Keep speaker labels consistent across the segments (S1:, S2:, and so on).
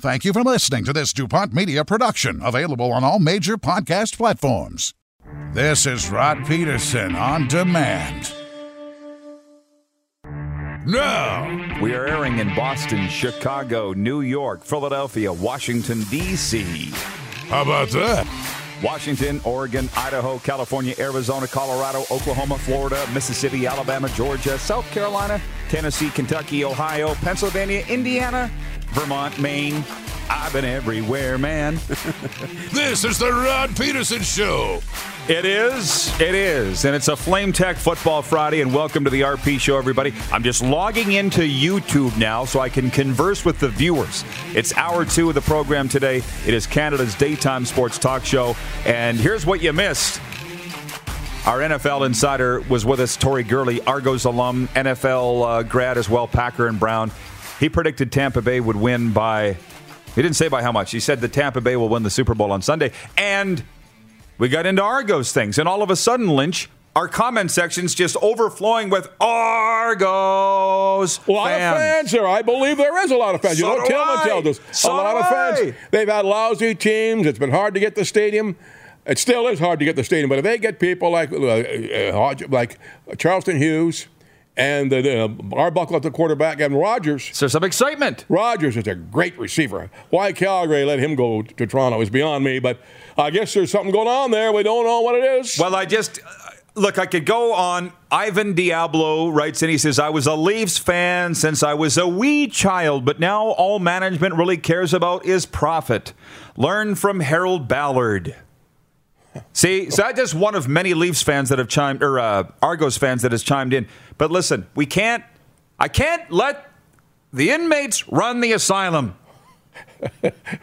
S1: Thank you for listening to this DuPont Media production, available on all major podcast platforms. This is Rod Peterson on demand. Now,
S2: We are airing in Boston, Chicago, New York, Philadelphia, Washington, D.C.,
S1: how about that?
S2: Washington, Oregon, Idaho, California, Arizona, Colorado, Oklahoma, Florida, Mississippi, Alabama, Georgia, South Carolina, Tennessee, Kentucky, Ohio, Pennsylvania, Indiana, Vermont, Maine. I've been everywhere, man.
S1: This is the Rod Peterson Show.
S2: It is. It is. And it's a Flame Tech Football Friday, and welcome to the RP Show, everybody. I'm just logging into YouTube now so I can converse with the viewers. It's hour two of the program today. It is Canada's daytime sports talk show. And here's what you missed. Our NFL insider was with us, Tori Gurley, Argos alum, NFL uh, grad as well, Packer and Brown. He predicted Tampa Bay would win by, he didn't say by how much. He said that Tampa Bay will win the Super Bowl on Sunday. And we got into Argos things, and all of a sudden, Lynch, our comment section's just overflowing with Argos
S3: A lot of fans there. I believe there is a lot of fans.
S2: So
S3: you know,
S2: do
S3: Tillman
S2: I.
S3: tells us
S2: So
S3: a lot of
S2: I.
S3: fans. They've had lousy teams. It's been hard to get the stadium. It still is hard to get the stadium, but if they get people like uh, uh, like Charleston Hughes and the, uh, Arbuckle at the quarterback and Rogers.
S2: So some excitement.
S3: Rogers is a great receiver. Why Calgary let him go to Toronto is beyond me, but I guess there's something going on there. We don't know what it is.
S2: Well, I just look. I could go on. Ivan Diablo writes and He says, "I was a Leafs fan since I was a wee child, but now all management really cares about is profit. Learn from Harold Ballard." See, so that's just one of many Leafs fans that have chimed, or uh, Argos fans that has chimed in. But listen, we can't. I can't let the inmates run the asylum.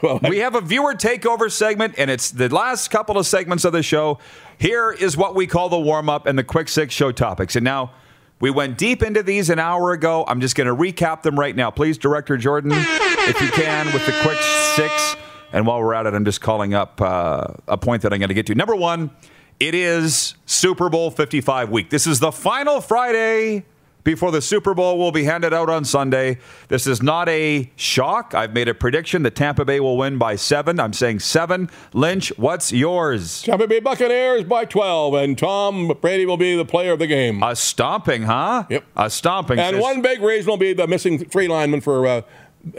S3: Well,
S2: We have a viewer takeover segment, and it's the last couple of segments of the show. Here is what we call the warm up and the quick six show topics. And now we went deep into these an hour ago. I'm just going to recap them right now. Please, Director Jordan, if you can, with the quick six. And while we're at it, I'm just calling up uh, a point that I'm going to get to. Number one, it is Super Bowl 55 week. This is the final Friday before the Super Bowl will be handed out on Sunday. This is not a shock. I've made a prediction that Tampa Bay will win by seven. I'm saying seven. Lynch, what's yours?
S3: Tampa Bay Buccaneers by 12, and Tom Brady will be the player of the game.
S2: A stomping, huh?
S3: Yep.
S2: A stomping.
S3: And
S2: says
S3: one big reason will be the missing three linemen for uh,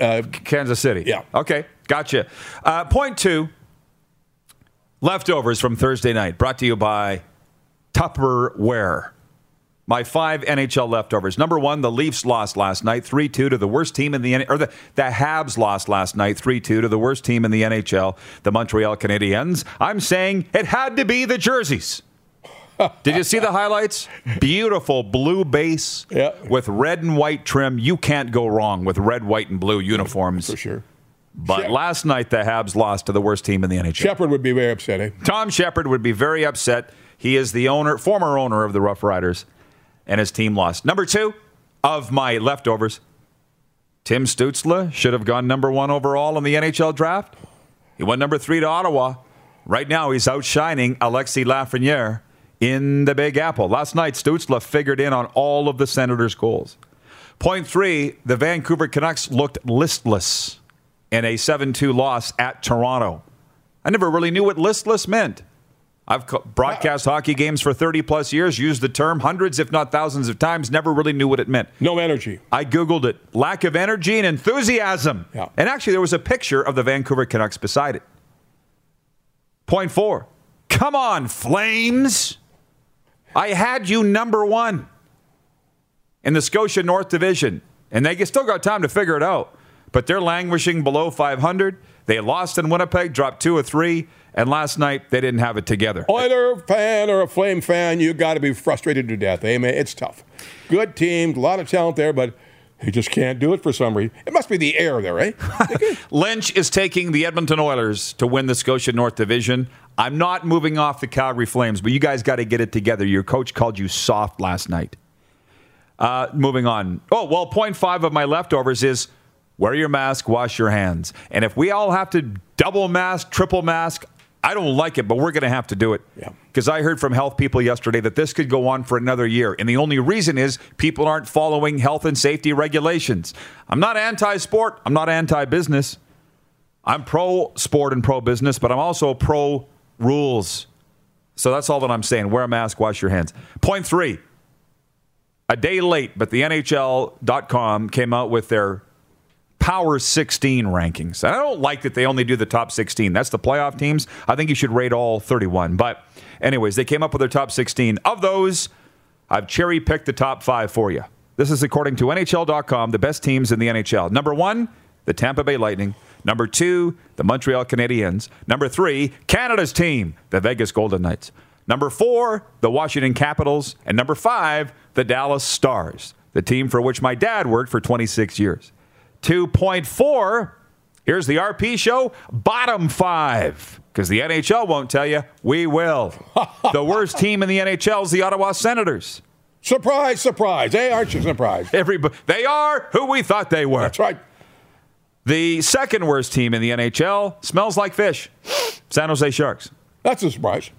S3: uh,
S2: Kansas City.
S3: Yeah.
S2: Okay, gotcha. Uh, point two leftovers from Thursday night, brought to you by Tupperware. My five NHL leftovers. Number one, the Leafs lost last night, 3 2 to the worst team in the or the, the Habs lost last night, 3 2 to the worst team in the NHL, the Montreal Canadiens. I'm saying it had to be the jerseys. Did you see the highlights? Beautiful blue base
S3: Yeah.
S2: with red and white trim. You can't go wrong with red, white, and blue uniforms.
S3: for sure.
S2: But
S3: Shep-
S2: last night, the Habs lost to the worst team in the NHL.
S3: Shepard would be very upset. Eh?
S2: Tom Shepard would be very upset. He is the owner, former owner of the Rough Riders, and his team lost. Number two of my leftovers, Tim Stützle should have gone number one overall in the NHL draft. He went number three to Ottawa. Right now, he's outshining Alexis Lafreniere in the Big Apple. Last night, Stützle figured in on all of the Senators' goals. Point three, the Vancouver Canucks looked listless in a 7 2 loss at Toronto. I never really knew what listless meant. I've broadcast hockey games for 30 plus years, used the term hundreds, if not thousands of times, never really knew what it meant.
S3: No energy.
S2: I Googled it lack of energy and enthusiasm.
S3: Yeah.
S2: And actually, there was a picture of the Vancouver Canucks beside it. Point four come on, Flames. I had you number one in the Scotia North Division, and they still got time to figure it out. But they're languishing below 500. They lost in Winnipeg, dropped two or three, and last night they didn't have it together.
S3: Oiler fan or a Flame fan, you got to be frustrated to death. Eh, man? It's tough. Good team, a lot of talent there, but he just can't do it for some reason. It must be the air there, eh?
S2: Lynch is taking the Edmonton Oilers to win the Scotia North Division. I'm not moving off the Calgary Flames, but you guys got to get it together. Your coach called you soft last night. Uh, moving on. Oh, well, point five of my leftovers is wear your mask, wash your hands. And if we all have to double mask, triple mask, I don't like it, but we're going to have to do it.
S3: Yeah.
S2: Because I heard from health people yesterday that this could go on for another year. And the only reason is people aren't following health and safety regulations. I'm not anti sport, I'm not anti business. I'm pro sport and pro business, but I'm also pro rules. So that's all that I'm saying. Wear a mask, wash your hands. Point three. A day late, but the NHL.com came out with their Power 16 rankings. I don't like that they only do the top 16. That's the playoff teams. I think you should rate all 31. But, anyways, they came up with their top 16. Of those, I've cherry picked the top five for you. This is according to NHL.com, the best teams in the NHL. Number one, the Tampa Bay Lightning. Number two, the Montreal Canadiens. Number three, Canada's team, the Vegas Golden Knights. Number four, the Washington Capitals. And number five, the Dallas Stars, the team for which my dad worked for 26 years. 2.4, here's the RP show, bottom five. Because the NHL won't tell you, we will. the worst team in the NHL is the Ottawa Senators.
S3: Surprise, surprise. Hey, aren't you surprised?
S2: Everybody, they are who we thought they were.
S3: That's right.
S2: The second worst team in the NHL smells like fish. San Jose Sharks.
S3: That's a surprise.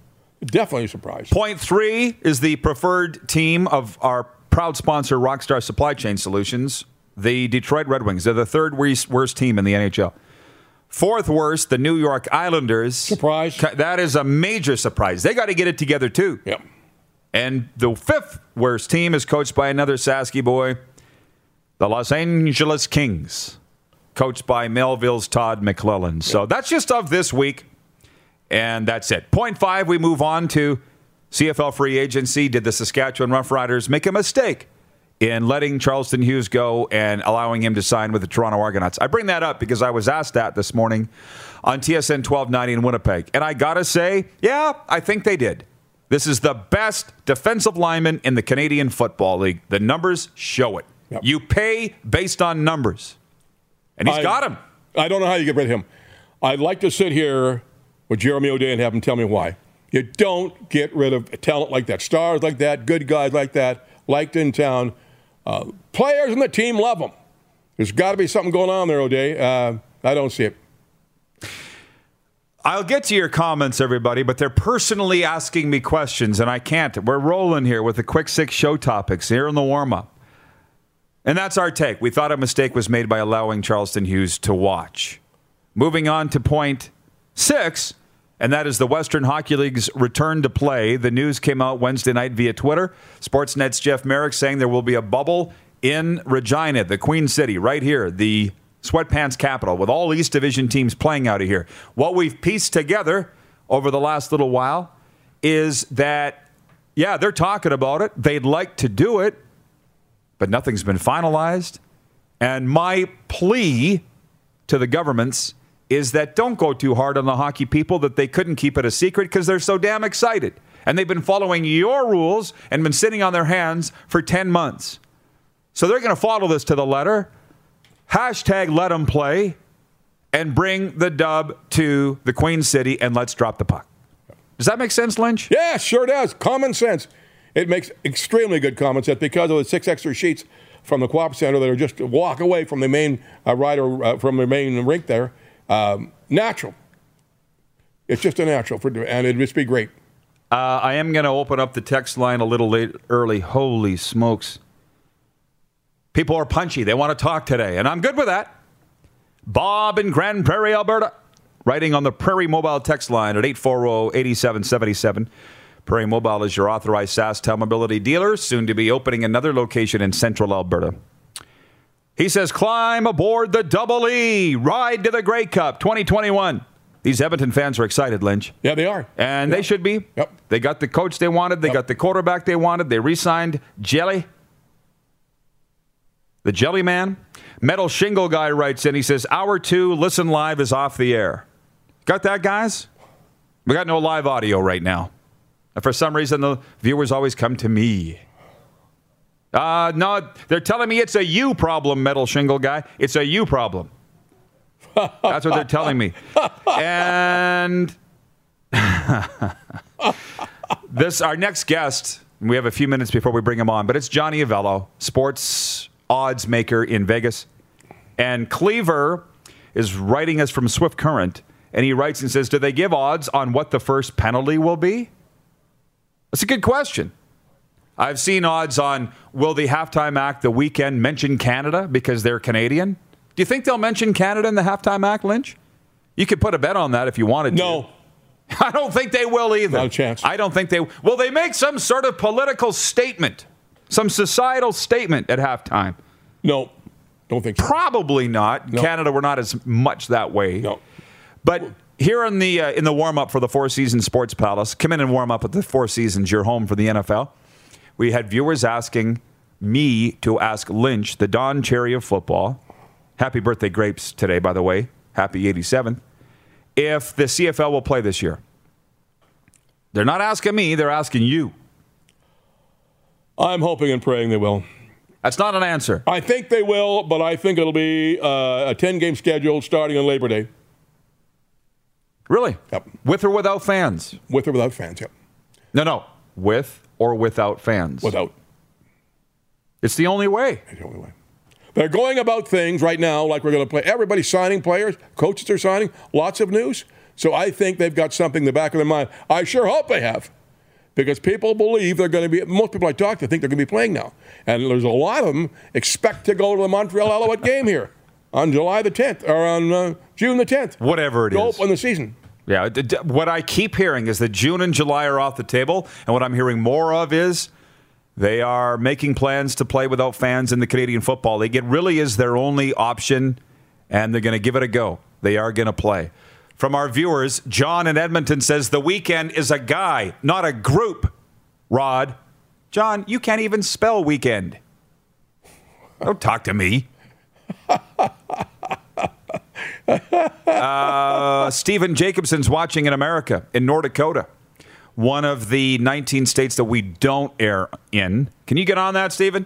S3: Definitely a surprise.
S2: Point three is the preferred team of our proud sponsor, Rockstar Supply Chain Solutions, the Detroit Red Wings. They're the third worst, worst team in the NHL. Fourth worst, the New York Islanders.
S3: Surprise.
S2: That is a major surprise. They got to get it together, too.
S3: Yep.
S2: And the fifth worst team is coached by another Sasky boy, the Los Angeles Kings, coached by Melville's Todd McLellan. So that's just of this week. And that's it. Point five, we move on to CFL free agency. Did the Saskatchewan Roughriders make a mistake in letting Charleston Hughes go and allowing him to sign with the Toronto Argonauts? I bring that up because I was asked that this morning on TSN 1290 in Winnipeg. And I got to say, yeah, I think they did. This is the best defensive lineman in the Canadian Football League. The numbers show it.
S3: Yep.
S2: You pay based on numbers. And he's
S3: I-
S2: got him.
S3: I don't know how you get rid of him. I'd like to sit here with Jeremy O'Day and have him tell me why. You don't get rid of talent like that, stars like that, good guys like that, liked in town. Uh, players in the team love them. There's got to be something going on there, O'Day. Uh, I don't see it.
S2: I'll get to your comments, everybody, but they're personally asking me questions, and I can't. We're rolling here with the quick six show topics here in the warm up. And that's our take. We thought a mistake was made by allowing Charleston Hughes to watch. Moving on to point six, and that is the Western Hockey League's return to play. The news came out Wednesday night via Twitter. Sportsnet's Jeff Marek saying there will be a bubble in Regina, the Queen City, right here, the sweatpants capital, with all East Division teams playing out of here. What we've pieced together over the last little while is that, yeah, they're talking about it. They'd like to do it, but nothing's been finalized. And my plea to the governments is that don't go too hard on the hockey people that they couldn't keep it a secret because they're so damn excited. And they've been following your rules and been sitting on their hands for 10 months. So they're going to follow this to the letter. Hashtag let them play and bring the dub to the Queen City and let's drop the puck. Does that make sense, Lynch?
S3: Yeah, sure does. Common sense. It makes extremely good common sense because of the six extra sheets from the Co-op Center that are just a walk away from the main uh, rider uh, from the main rink there. Um, natural. It's just a natural for, and it'd just be great.
S2: Uh, I am going to open up the text line a little late early. Holy smokes. People are punchy. They want to talk today, and I'm good with that. Bob in Grand Prairie, Alberta, writing on the Prairie Mobile text line at 840 8777. Prairie Mobile is your authorized SaskTel mobility dealer, soon to be opening another location in central Alberta. He says, climb aboard the Double E, ride to the Grey Cup 2021. These Edmonton fans are excited, Lynch.
S3: Yeah, they are.
S2: And they should be.
S3: Yep.
S2: They got the coach they wanted. They
S3: Yep.
S2: got the quarterback they wanted. They re signed Jelly. The Jelly Man. Metal Shingle Guy writes in. He says, Hour two, listen live is off the air. Got that, guys? We got no live audio right now. For some reason, the viewers always come to me. Uh, no, they're telling me it's a you problem, Metal Shingle Guy. It's a you problem. That's what they're telling me. And this our next guest. We have a few minutes before we bring him on, but it's Johnny Avello, sports odds maker in Vegas. And Cleaver is writing us from Swift Current, and he writes and says, "Do they give odds on what the first penalty will be?" That's a good question. I've seen odds on will the halftime act the Weeknd mention Canada because they're Canadian. Do you think they'll mention Canada in the halftime act, Lynch? You could put a bet on that if you wanted to.
S3: No.
S2: I don't think they will either.
S3: Not a chance.
S2: I don't think they will. They make some sort of political statement, some societal statement at halftime.
S3: No. Don't think so.
S2: Probably not.
S3: No.
S2: Canada, we're not as much that way.
S3: No.
S2: But here in the uh, in the warm up for the Four Seasons Sports Palace, come in and warm up at the Four Seasons, your home for the NFL. We had viewers asking me to ask Lynch, the Don Cherry of football. Happy birthday, Grapes, today, by the way. Happy 87th. If the CFL will play this year. They're not asking me, they're asking you.
S3: I'm hoping and praying they will.
S2: That's not an answer.
S3: I think they will, but I think it'll be uh, a 10 game schedule starting on Labor Day
S2: Really?
S3: Yep.
S2: With or without fans?
S3: with or without fans. Yep.
S2: No, no. With or without fans?
S3: Without.
S2: It's the only way.
S3: That's the only way. They're going about things right now like we're going to play. Everybody's signing players, coaches are signing, lots of news. So I think they've got something in the back of their mind. I sure hope they have. Because people believe they're going to be, most people I talk to think they're going to be playing now. And there's a lot of them expect to go to the Montreal Alouette game here on July the 10th or on uh, June the 10th.
S2: Whatever it
S3: to
S2: is.
S3: open the season.
S2: Yeah. What I keep hearing is that June and July are off the table. And what I'm hearing more of is they are making plans to play without fans in the Canadian Football League. It really is their only option, and they're going to give it a go. They are going to play. From our viewers, John in Edmonton says the Weeknd is a guy, not a group. Rod, John, you can't even spell Weeknd. Don't talk to me. uh, Stephen Jacobson's watching in America, in North Dakota, one of the 19 states that we don't air in. Can you get on that, Stephen?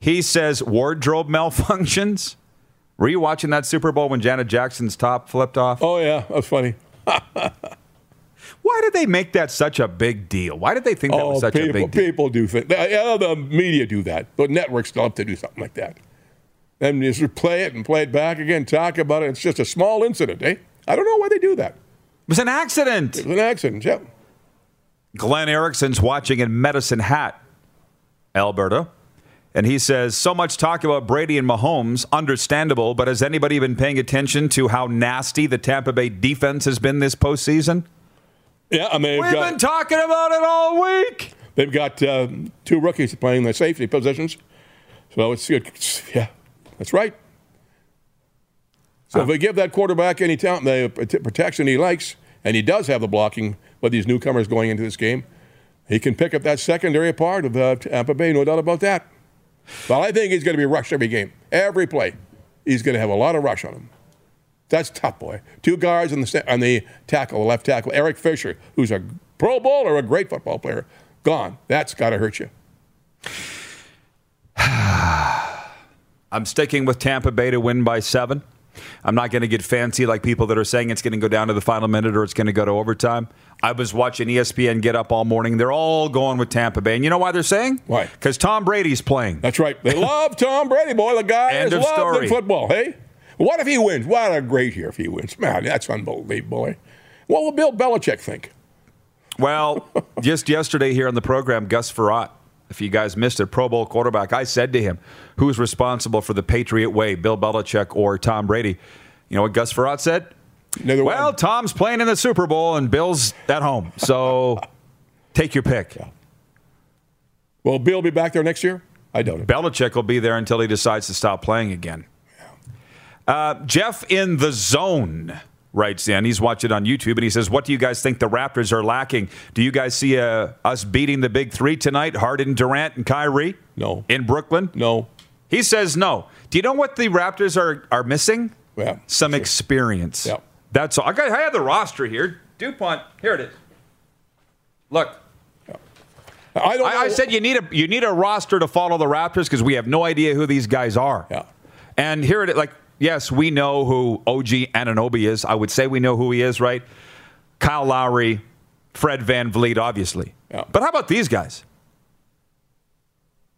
S2: He says wardrobe malfunctions. Were you watching that Super Bowl when Janet Jackson's top flipped off?
S3: Oh, yeah, that's funny.
S2: Why did they make that such a big deal? Why did they think that
S3: oh,
S2: was such
S3: people,
S2: a big deal?
S3: people do things. Yeah, the media do that. The networks love to do something like that. And just play it and play it back again, talk about it. It's just a small incident, eh? I don't know why they do that.
S2: It was an accident.
S3: It was an accident, yeah.
S2: Glenn Erickson's watching in Medicine Hat, Alberta. And he says, so much talk about Brady and Mahomes, understandable, but has anybody been paying attention to how nasty the Tampa Bay defense has been this postseason?
S3: Yeah, I mean,
S2: We've
S3: got,
S2: been talking about it all week.
S3: they've got uh, two rookies playing the safety positions. So it's good. Yeah, that's right. So if they give that quarterback any talent, the protection he likes, and he does have the blocking with these newcomers going into this game, he can pick up that secondary part of uh, Tampa Bay, no doubt about that. But I think he's going to be rushed every game, every play. He's going to have a lot of rush on him. That's tough, boy. Two guards on the on the tackle, the left tackle, Eric Fisher, who's a Pro Bowler, a great football player, gone. That's got to hurt you.
S2: I'm sticking with Tampa Bay to win by seven. I'm not going to get fancy like people that are saying it's going to go down to the final minute or it's going to go to overtime. I was watching ESPN get up all morning. They're all going with Tampa Bay. And you know why they're saying?
S3: Why?
S2: Because Tom Brady's playing.
S3: That's right. They love Tom Brady, boy. The guy
S2: End
S3: is
S2: of
S3: loved
S2: story.
S3: in football. Hey, what if he wins? What a great year if he wins. Man, that's unbelievable. eh? What will Bill Belichick think?
S2: Well, just yesterday here on the program, Gus Frerotte, if you guys missed it, Pro Bowl quarterback, I said to him, who's responsible for the Patriot way, Bill Belichick or Tom Brady? You know what Gus Frerotte said?
S3: Neither
S2: Well,
S3: one.
S2: Tom's playing in the Super Bowl and Bill's at home. So take your pick.
S3: Will Bill be back there next year? I doubt it.
S2: Belichick will be there until he decides to stop playing again. Uh, Jeff in the zone writes in. He's watching on YouTube and he says, "What do you guys think the Raptors are lacking? Do you guys see uh, us beating the big three tonight? Harden, Durant, and Kyrie?
S3: No.
S2: In Brooklyn?
S3: No.
S2: He says no. Do you know what the Raptors are are missing?
S3: Yeah,
S2: Some
S3: sure.
S2: experience.
S3: Yeah.
S2: That's all. I got. I have the roster here. Dupont. Here it is. Look.
S3: I don't.
S2: I, I said you need a you need a roster to follow the Raptors because we have no idea who these guys are.
S3: Yeah.
S2: And here it is. Like, yes, we know who OG Anunoby is. I would say we know who he is, right? Kyle Lowry, Fred VanVleet, obviously.
S3: Yeah.
S2: But how about these guys?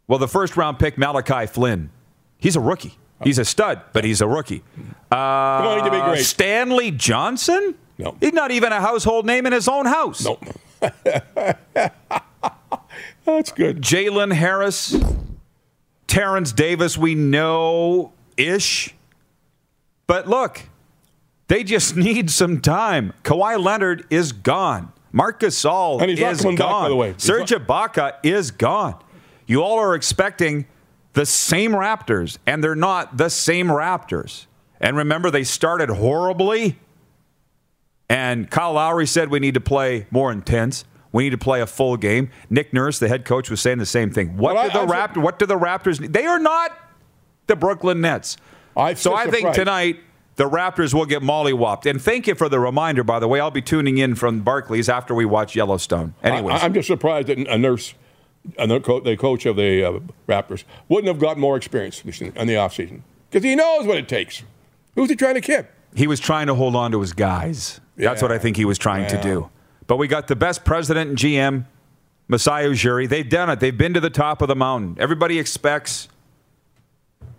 S2: Well, the first round pick, Malachi Flynn. He's a rookie. He's a stud, but he's a rookie.
S3: going to be
S2: Uh,
S3: great.
S2: Stanley Johnson?
S3: No.
S2: He's not even a household name in his own house.
S3: Nope. That's good.
S2: Jalen Harris, Terence Davis, we know ish. But look, They just need some time. Kawhi Leonard is gone. Marc Gasol
S3: And he's
S2: is gone.
S3: back, by the way. He's
S2: Serge
S3: not-
S2: Ibaka is gone. You all are expecting the same Raptors, and they're not the same Raptors. And remember, they started horribly. And Kyle Lowry said we need to play more intense. We need to play a full game. Nick Nurse, the head coach, was saying the same thing. What
S3: Well,
S2: do the
S3: I-
S2: Raptors? What do the Raptors need? They are not the Brooklyn Nets.
S3: I'm
S2: so I think tonight the Raptors will get mollywopped. And thank you for the reminder, by the way. I'll be tuning in from Barclays after we watch Yellowstone. Anyways,
S3: I, am just surprised that a nurse, a nur- co- the coach of the uh, Raptors, wouldn't have got more experience in, the offseason. Because he knows what it takes. Who's he trying to kid?
S2: he was trying to hold on to his guys. That's what I think he was trying to do. But we got the best president and GM, Masai Ujiri. They've done it. They've been to the top of the mountain. Everybody expects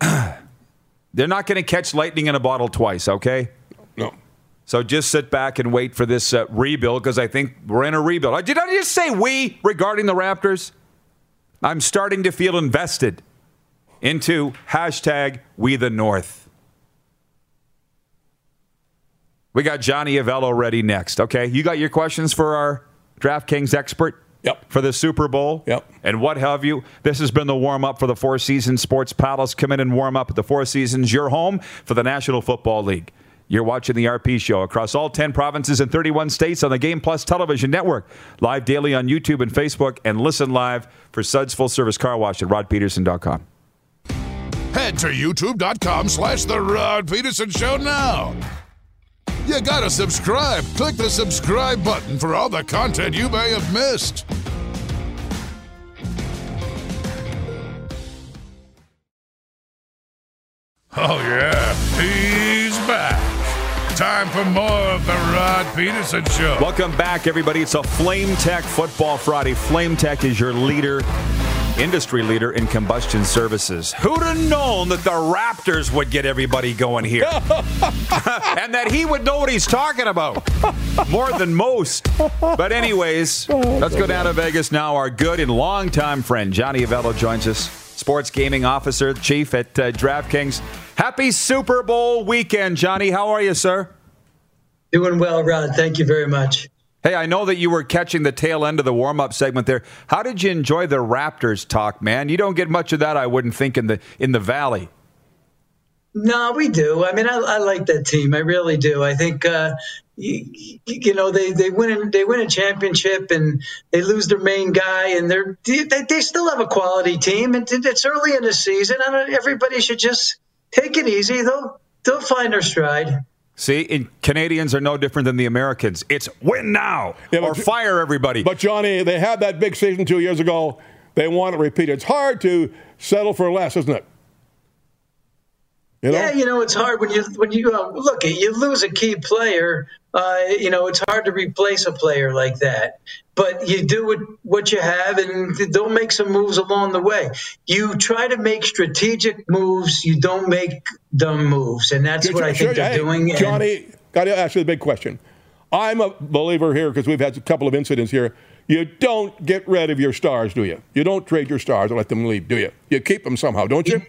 S2: they're not going to catch lightning in a bottle twice, okay?
S3: No.
S2: So just sit back and wait for this uh, rebuild because I think we're in a rebuild. Did I just say we regarding the Raptors? I'm starting to feel invested into hashtag we the North. We got Johnny Avello ready next. Okay, you got your questions for our DraftKings expert?
S3: Yep.
S2: For the Super Bowl?
S3: Yep.
S2: And what have you? This has been the warm up for the Four Seasons Sports Palace. Come in and warm up at the Four Seasons, your home for the National Football League. You're watching the RP show across all 10 provinces and 31 states on the Game Plus television network. Live daily on YouTube and Facebook, and listen live for Suds Full Service Car Wash at rodpeterson.com.
S1: Head to youtube.com slash The Rod Peterson Show now. You gotta subscribe. Click the subscribe button for all the content you may have missed. Oh, yeah, he's back. Time for more of The Rod Peterson Show.
S2: Welcome back, everybody. It's a Flame Tech Football Friday. Flame Tech is your leader, industry leader in combustion services. Who'd have known that the Raptors would get everybody going here? and that he would know what he's talking about more than most. But, anyways, let's go down to Vegas now. Our good and longtime friend, Johnny Avello, joins us, sports gaming officer, chief at uh, DraftKings. Happy Super Bowl weekend, Johnny. How are you, sir?
S4: Doing well, Rod. Thank you very much.
S2: Hey, I know that you were catching the tail end of the warm up segment there. How did you enjoy the Raptors talk, man? You don't get much of that, I wouldn't think, in the in the valley.
S4: No, we do. I mean, I, I like that team. I really do. I think uh, you, you know they they win they win a championship and they lose their main guy and they're they, they still have a quality team and it's early in the season and everybody should just take it easy. They'll they'll find their stride.
S2: See, and Canadians are no different than the Americans. It's win now
S3: Yeah,
S2: or fire everybody.
S3: But, Johnny, they had that big season two years ago. They want it repeated. It's hard to settle for less, isn't it? You know?
S4: Yeah, you know it's hard when you when you uh, look at you lose a key player. Uh, you know it's hard to replace a player like that. But you do what what you have, and don't make some moves along the way. You try to make strategic moves. You don't make dumb moves, and that's what I think they're
S3: Hey,
S4: doing. and-
S3: Johnny, got to ask you the big question. I'm a believer here because we've had a couple of incidents here. You don't get rid of your stars, do you? You don't trade your stars and let them leave, do you? You keep them somehow, don't you?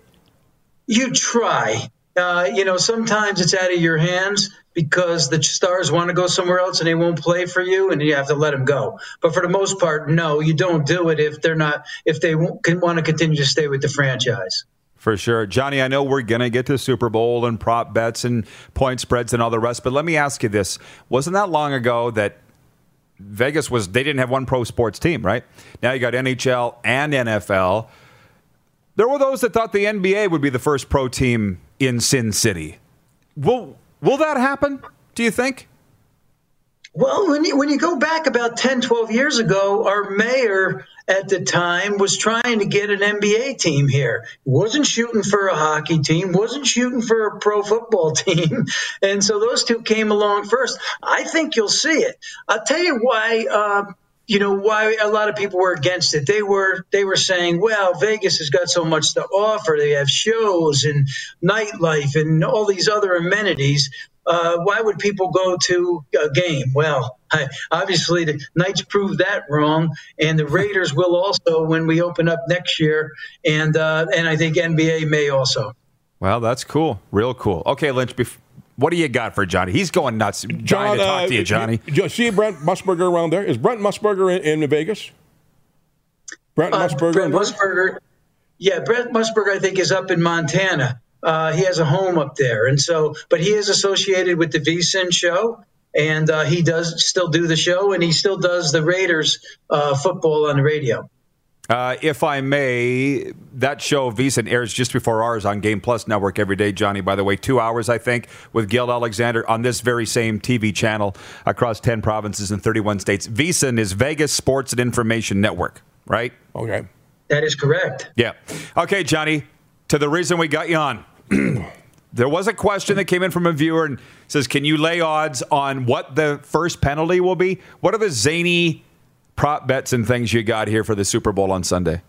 S4: You try. Uh, you know, sometimes it's out of your hands because the stars want to go somewhere else and they won't play for you, and you have to let them go. But for the most part, no, you don't do it if they're not if they want to continue to stay with the franchise.
S2: For sure. Johnny, I know we're going to get to the Super Bowl and prop bets and point spreads and all the rest, but let me ask you this. Wasn't that long ago that Vegas was, they didn't have one pro sports team, right? Now you got NHL and NFL. There were those that thought the NBA would be the first pro team in Sin City. Will, will that happen, do you think?
S4: Well, when you, when you go back about 10, 12 years ago, our mayor at the time was trying to get an NBA team here. Wasn't shooting for a hockey team, wasn't shooting for a pro football team. And so those two came along first. I think you'll see it. I'll tell you why. Uh, you know why a lot of people were against it. They were they were saying, well, Vegas has got so much to offer. They have shows and nightlife and all these other amenities. Uh, why would people go to a game? Well, I, obviously the Knights proved that wrong, and the Raiders will also when we open up next year, and uh, and I think NBA may also.
S2: Well, that's cool. Real cool. Okay, Lynch, bef- What do you got for Johnny? He's going nuts. John,
S3: John,
S2: to talk
S3: uh,
S2: to you, Johnny.
S3: You, you see Brent Musburger around there? Is Brent Musburger in, in Vegas? Brent
S4: Uh,
S3: Musburger.
S4: Brent? Musburger. Yeah, Brent Musburger, I think, is up in Montana. Uh, he has a home up there, and so, but he is associated with the VSIN show, and uh, he does still do the show, and he still does the Raiders uh, football on the radio.
S2: Uh, if I may, that show VSiN airs just before ours on Game Plus Network every day, Johnny. By the way, two hours, I think, with Gill Alexander on this very same TV channel across 10 provinces and 31 states. VSiN is Vegas Sports and Information Network, right?
S3: Okay.
S4: That is correct.
S2: Yeah. Okay, Johnny, to the reason we got you on. there was a question that came in from a viewer and says, Can you lay odds on what the first penalty will be? What are the zany prop bets and things you got here for the Super Bowl on Sunday?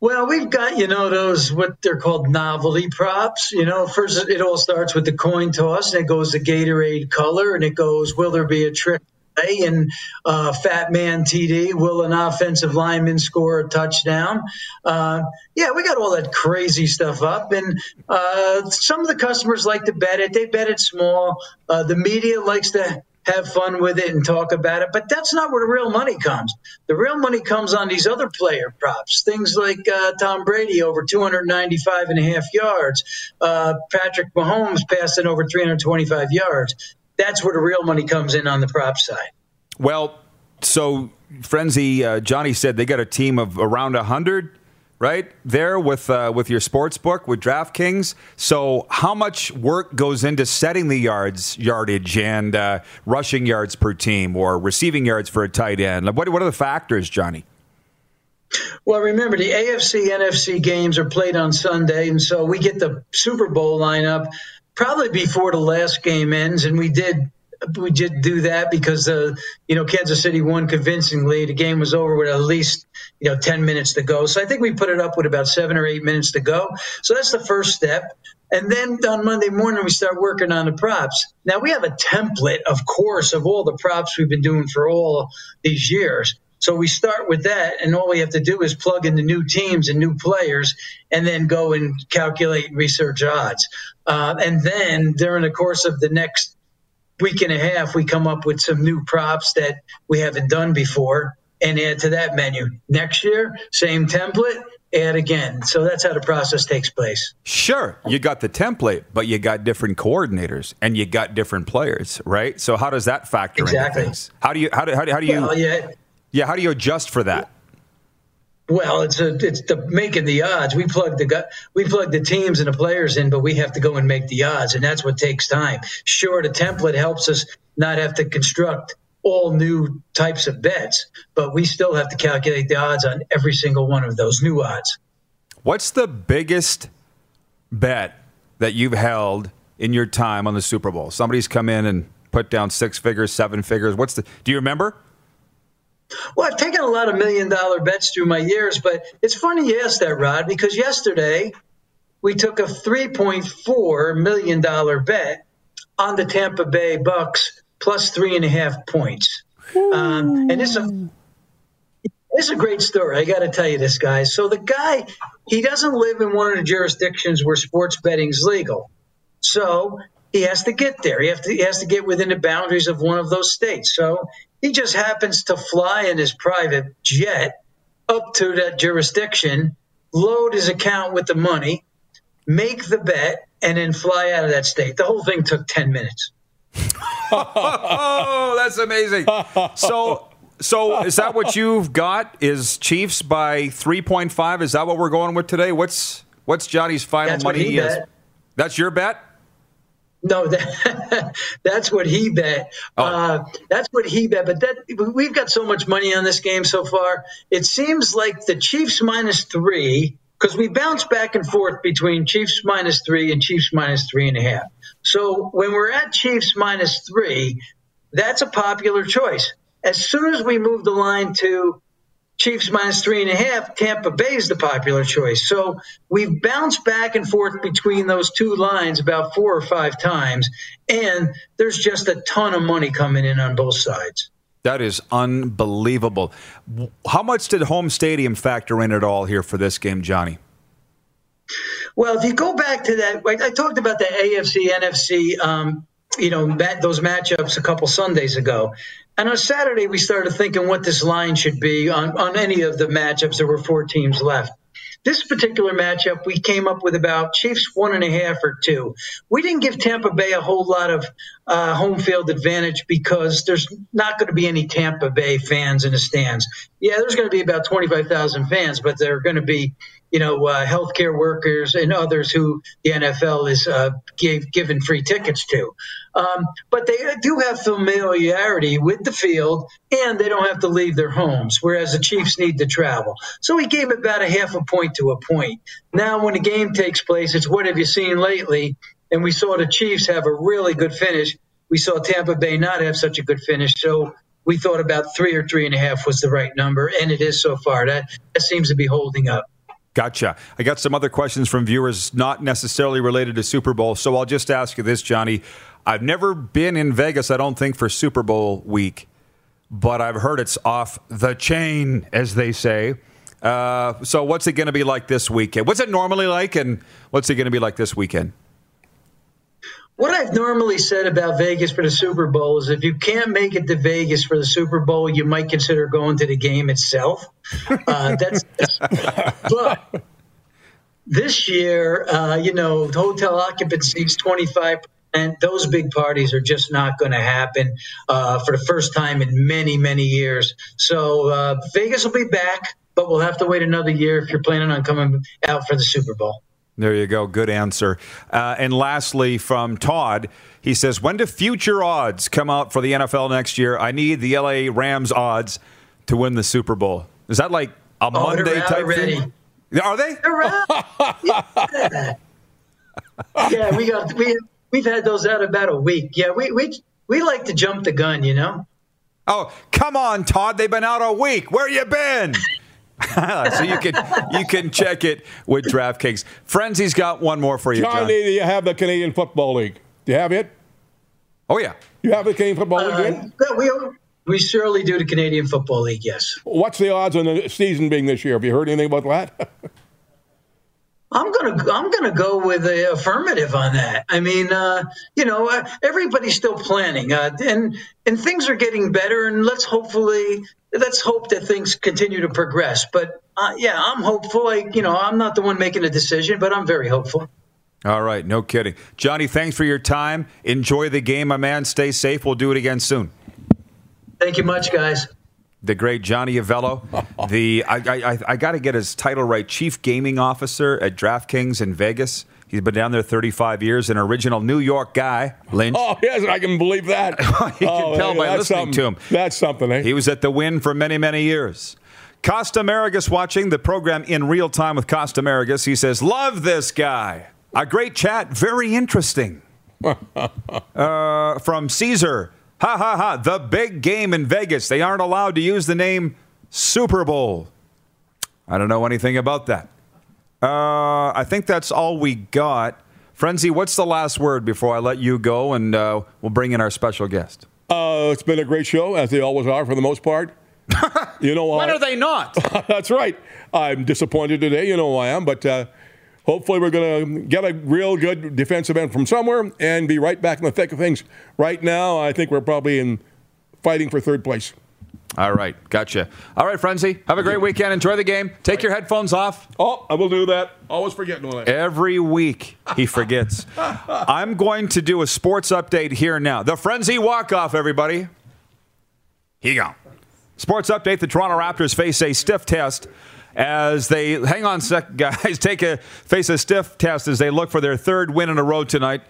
S4: Well, we've got, you know, those what they're called novelty props. You know, first it all starts with the coin toss and it goes to Gatorade color and it goes, will there be a trick play? And uh, Fat Man TD, will an offensive lineman score a touchdown? Uh, yeah, we got all that crazy stuff up. And uh, some of the customers like to bet it. They bet it small. Uh, the media likes to have fun with it and talk about it. But that's not where the real money comes. The real money comes on these other player props, things like uh, Tom Brady over 295 and a half yards, uh, Patrick Mahomes passing over 325 yards. That's where the real money comes in on the prop side.
S2: Well, so Frenzy, uh, Johnny said they got a team of around 100 right there with uh, with your sports book with DraftKings. So, how much work goes into setting the yards yardage and uh, rushing yards per team, or receiving yards for a tight end? Like, what what are the factors, Johnny?
S4: Well, remember the AFC NFC games are played on Sunday, and so we get the Super Bowl lineup probably before the last game ends, and we did we did do that because uh, you know Kansas City won convincingly. The game was over with at least you know 10 minutes to go. So I think we put it up with about seven or eight minutes to go. So that's the first step. And then on Monday morning, we start working on the props. Now we have a template, of course, of all the props we've been doing for all these years. So we start with that, and all we have to do is plug in the new teams and new players, and then go and calculate research odds. Uh, and then during the course of the next week and a half, we come up with some new props that we haven't done before and add to that menu. Next year, same template, add again. So that's how the process takes place.
S2: Sure, you got the template, but you got different coordinators and you got different players, right? So how does that factor in?
S4: Exactly.
S2: into things? How do you how do, how do, how do you
S4: Well, yeah.
S2: yeah how do you adjust for that?
S4: Well, it's a it's the making the odds. We plug the we plug the teams and the players in, but we have to go and make the odds, and that's what takes time. Sure, the template helps us not have to construct all new types of bets, but we still have to calculate the odds on every single one of those new odds.
S2: What's the biggest bet that you've held in your time on the Super Bowl? Somebody's come in and put down six figures, seven figures. What's the? Do you remember?
S4: Well, I've taken a lot of million dollar bets through my years, but it's funny you asked that, Rod, because yesterday we took a $3.4 million bet on the Tampa Bay Bucks plus three and a half points. Um, and it's a, it's a great story. I got to tell you this, guys. So the guy, he doesn't live in one of the jurisdictions where sports betting is legal. So he has to get there. He, to, he has to get within the boundaries of one of those states. So he just happens to fly in his private jet up to that jurisdiction, load his account with the money, make the bet, and then fly out of that state. The whole thing took 10 minutes.
S2: Oh, that's amazing. So, so is that what you've got? Is Chiefs by three point five? Is that what we're going with today? What's what's Johnny's final
S4: That's what
S2: money?
S4: he
S2: is?
S4: bet.
S2: That's your bet.
S4: No, that, that's what he bet.
S2: Oh.
S4: Uh, that's what he bet. But that we've got so much money on this game so far. It seems like the Chiefs minus three because we bounce back and forth between Chiefs minus three and Chiefs minus three and a half. So when we're at Chiefs minus three, that's a popular choice. As soon as we move the line to Chiefs minus three and a half, Tampa Bay is the popular choice. So we've bounced back and forth between those two lines about four or five times, and there's just a ton of money coming in on both sides.
S2: That is unbelievable. How much did home stadium factor in at all here for this game, Johnny?
S4: Well, if you go back to that, I talked about the AFC, NFC, um, you know, that, those matchups a couple Sundays ago. And on Saturday, we started thinking what this line should be on, on any of the matchups. There were four teams left. This particular matchup, we came up with about Chiefs one and a half or two. We didn't give Tampa Bay a whole lot of uh, home field advantage because there's not going to be any Tampa Bay fans in the stands. Yeah, there's going to be about 25,000 fans, but they're going to be you know, uh, healthcare workers and others who the NFL is uh, gave, given free tickets to. Um, but they do have familiarity with the field and they don't have to leave their homes, whereas the Chiefs need to travel. So we gave about a half a point to a point. Now, when the game takes place, it's what have you seen lately? And we saw the Chiefs have a really good finish. We saw Tampa Bay not have such a good finish. So we thought about three or three and a half was the right number, and it is so far. That, that seems to be holding up.
S2: Gotcha. I got some other questions from viewers, not necessarily related to Super Bowl. So I'll just ask you this, Johnny. I've never been in Vegas, I don't think, for Super Bowl week, but I've heard it's off the chain, as they say. Uh, so what's it going to be like this weekend? What's it normally like, and what's it going to be like this weekend?
S4: What I've normally said about Vegas for the Super Bowl is if you can't make it to Vegas for the Super Bowl, you might consider going to the game itself. Uh, that's, that's but this year, uh, you know, hotel occupancy is 25 and those big parties are just not going to happen uh, for the first time in many, many years. So uh, Vegas will be back, but we'll have to wait another year if you're planning on coming out for the Super Bowl.
S2: There you go. Good answer. Uh, and lastly, from Todd, he says, When do future odds come out for the NFL next year? I need the LA Rams odds to win the Super Bowl. Is that like a oh, Monday type already. thing? Are they?
S4: They're out. yeah. yeah, we got we we've had those out about a week. Yeah, we we we like to jump the gun, you know.
S2: Oh, come on, Todd. They've been out a week. Where you been? so you can you can check it with DraftKings. Frenzy's got one more for you, Johnny. John.
S3: do you have the Canadian Football League? Do you have it?
S2: Oh yeah,
S3: you have the Canadian Football League.
S4: Uh, we we surely do the Canadian Football League. Yes.
S3: What's the odds on the season being this year? Have you heard anything about that?
S4: I'm gonna I'm gonna go with the affirmative on that. I mean, uh, you know, uh, everybody's still planning, uh, and and things are getting better, and let's hopefully let's hope that things continue to progress. But uh, yeah, I'm hopeful. Like you know, I'm not the one making a decision, but I'm very hopeful.
S2: All right, no kidding, Johnny. Thanks for your time. Enjoy the game, my man. Stay safe. We'll do it again soon.
S4: Thank you much, guys.
S2: The great Johnny Avello, the I, I, I got to get his title right, Chief Gaming Officer at DraftKings in Vegas. He's been down there 35 years, an original New York guy, Lynch.
S3: Oh, yes, I can believe that.
S2: you can
S3: oh,
S2: tell by listening to him.
S3: That's something, eh?
S2: He was at the Wynn for many, many years. Costa Marigas watching the program in real time with Costa Marigas. He says, Love this guy. A great chat, very interesting. uh, from Caesar, ha ha ha, the big game in Vegas. They aren't allowed to use the name Super Bowl. I don't know anything about that. Uh, I think that's all we got. Frenzy, what's the last word before I let you go and uh, we'll bring in our special guest?
S3: Uh, it's been a great show, as they always are for the most part.
S2: you know why? When are they not?
S3: that's right. I'm disappointed today. You know who I am, but uh, hopefully we're going to get a real good defensive end from somewhere and be right back in the thick of things. Right now, I think we're probably in fighting for third place.
S2: All right, gotcha. All right, Frenzy, have a great weekend. Enjoy the game. Take your headphones off.
S3: Oh, I will do that. Always forgetting all that.
S2: Every week he forgets. I'm going to do a sports update here now. The Frenzy walk off, everybody. Here you go. Sports update: The Toronto Raptors face a stiff test as they hang on, sec, guys. Take a face a stiff test as they look for their third win in a row tonight.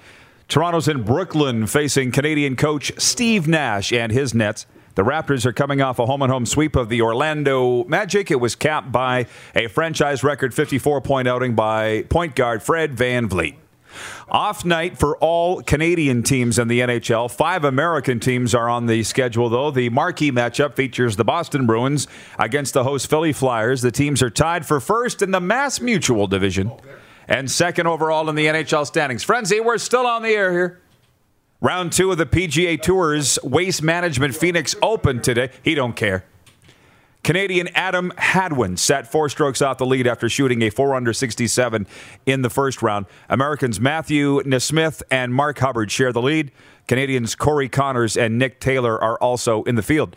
S2: Toronto's in Brooklyn facing Canadian coach Steve Nash and his Nets. The Raptors are coming off a home and home sweep of the Orlando Magic. It was capped by a franchise record 54 point outing by point guard Fred Van VanVleet. Off night for all Canadian teams in the NHL. Five American teams are on the schedule, though. The marquee matchup features the Boston Bruins against the host Philly Flyers. The teams are tied for first in the Mass Mutual division and second overall in the NHL standings. Frenzy, we're still on the air here. Round two of the PGA Tour's Waste Management Phoenix Open today. He don't care. Canadian Adam Hadwin set four strokes off the lead after shooting a 4 under 67 in the first round. Americans Matthew NeSmith and Mark Hubbard share the lead. Canadians Corey Conners and Nick Taylor are also in the field.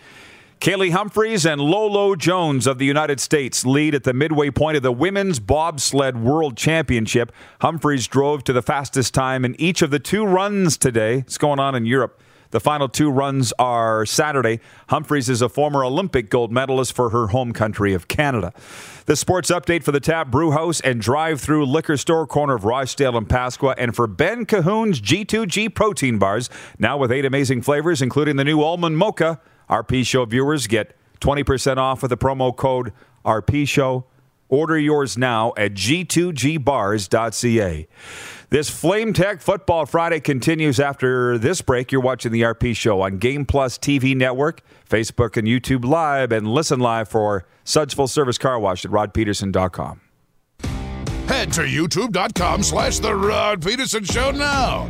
S2: Kaillie Humphries and Lolo Jones of the United States lead at the midway point of the Women's Bobsled World Championship. Humphries drove to the fastest time in each of the two runs today. It's going on in Europe. The final two runs are Saturday. Humphries is a former Olympic gold medalist for her home country of Canada. The sports update for the Tap Brew House and drive through liquor store corner of Rochdale and Pasqua, and for Ben Cahoon's G2G protein bars, now with eight amazing flavors, including the new almond mocha. RP Show viewers get 20% off with the promo code RP Show. Order yours now at g2gbars.ca. This Flame Tech Football Friday continues after this break. You're watching the RP Show on Game Plus TV Network, Facebook, and YouTube Live, and listen live for Suds Full Service Car Wash at rodpeterson.com.
S1: Head to youtube.com slash The Rod Peterson Show now.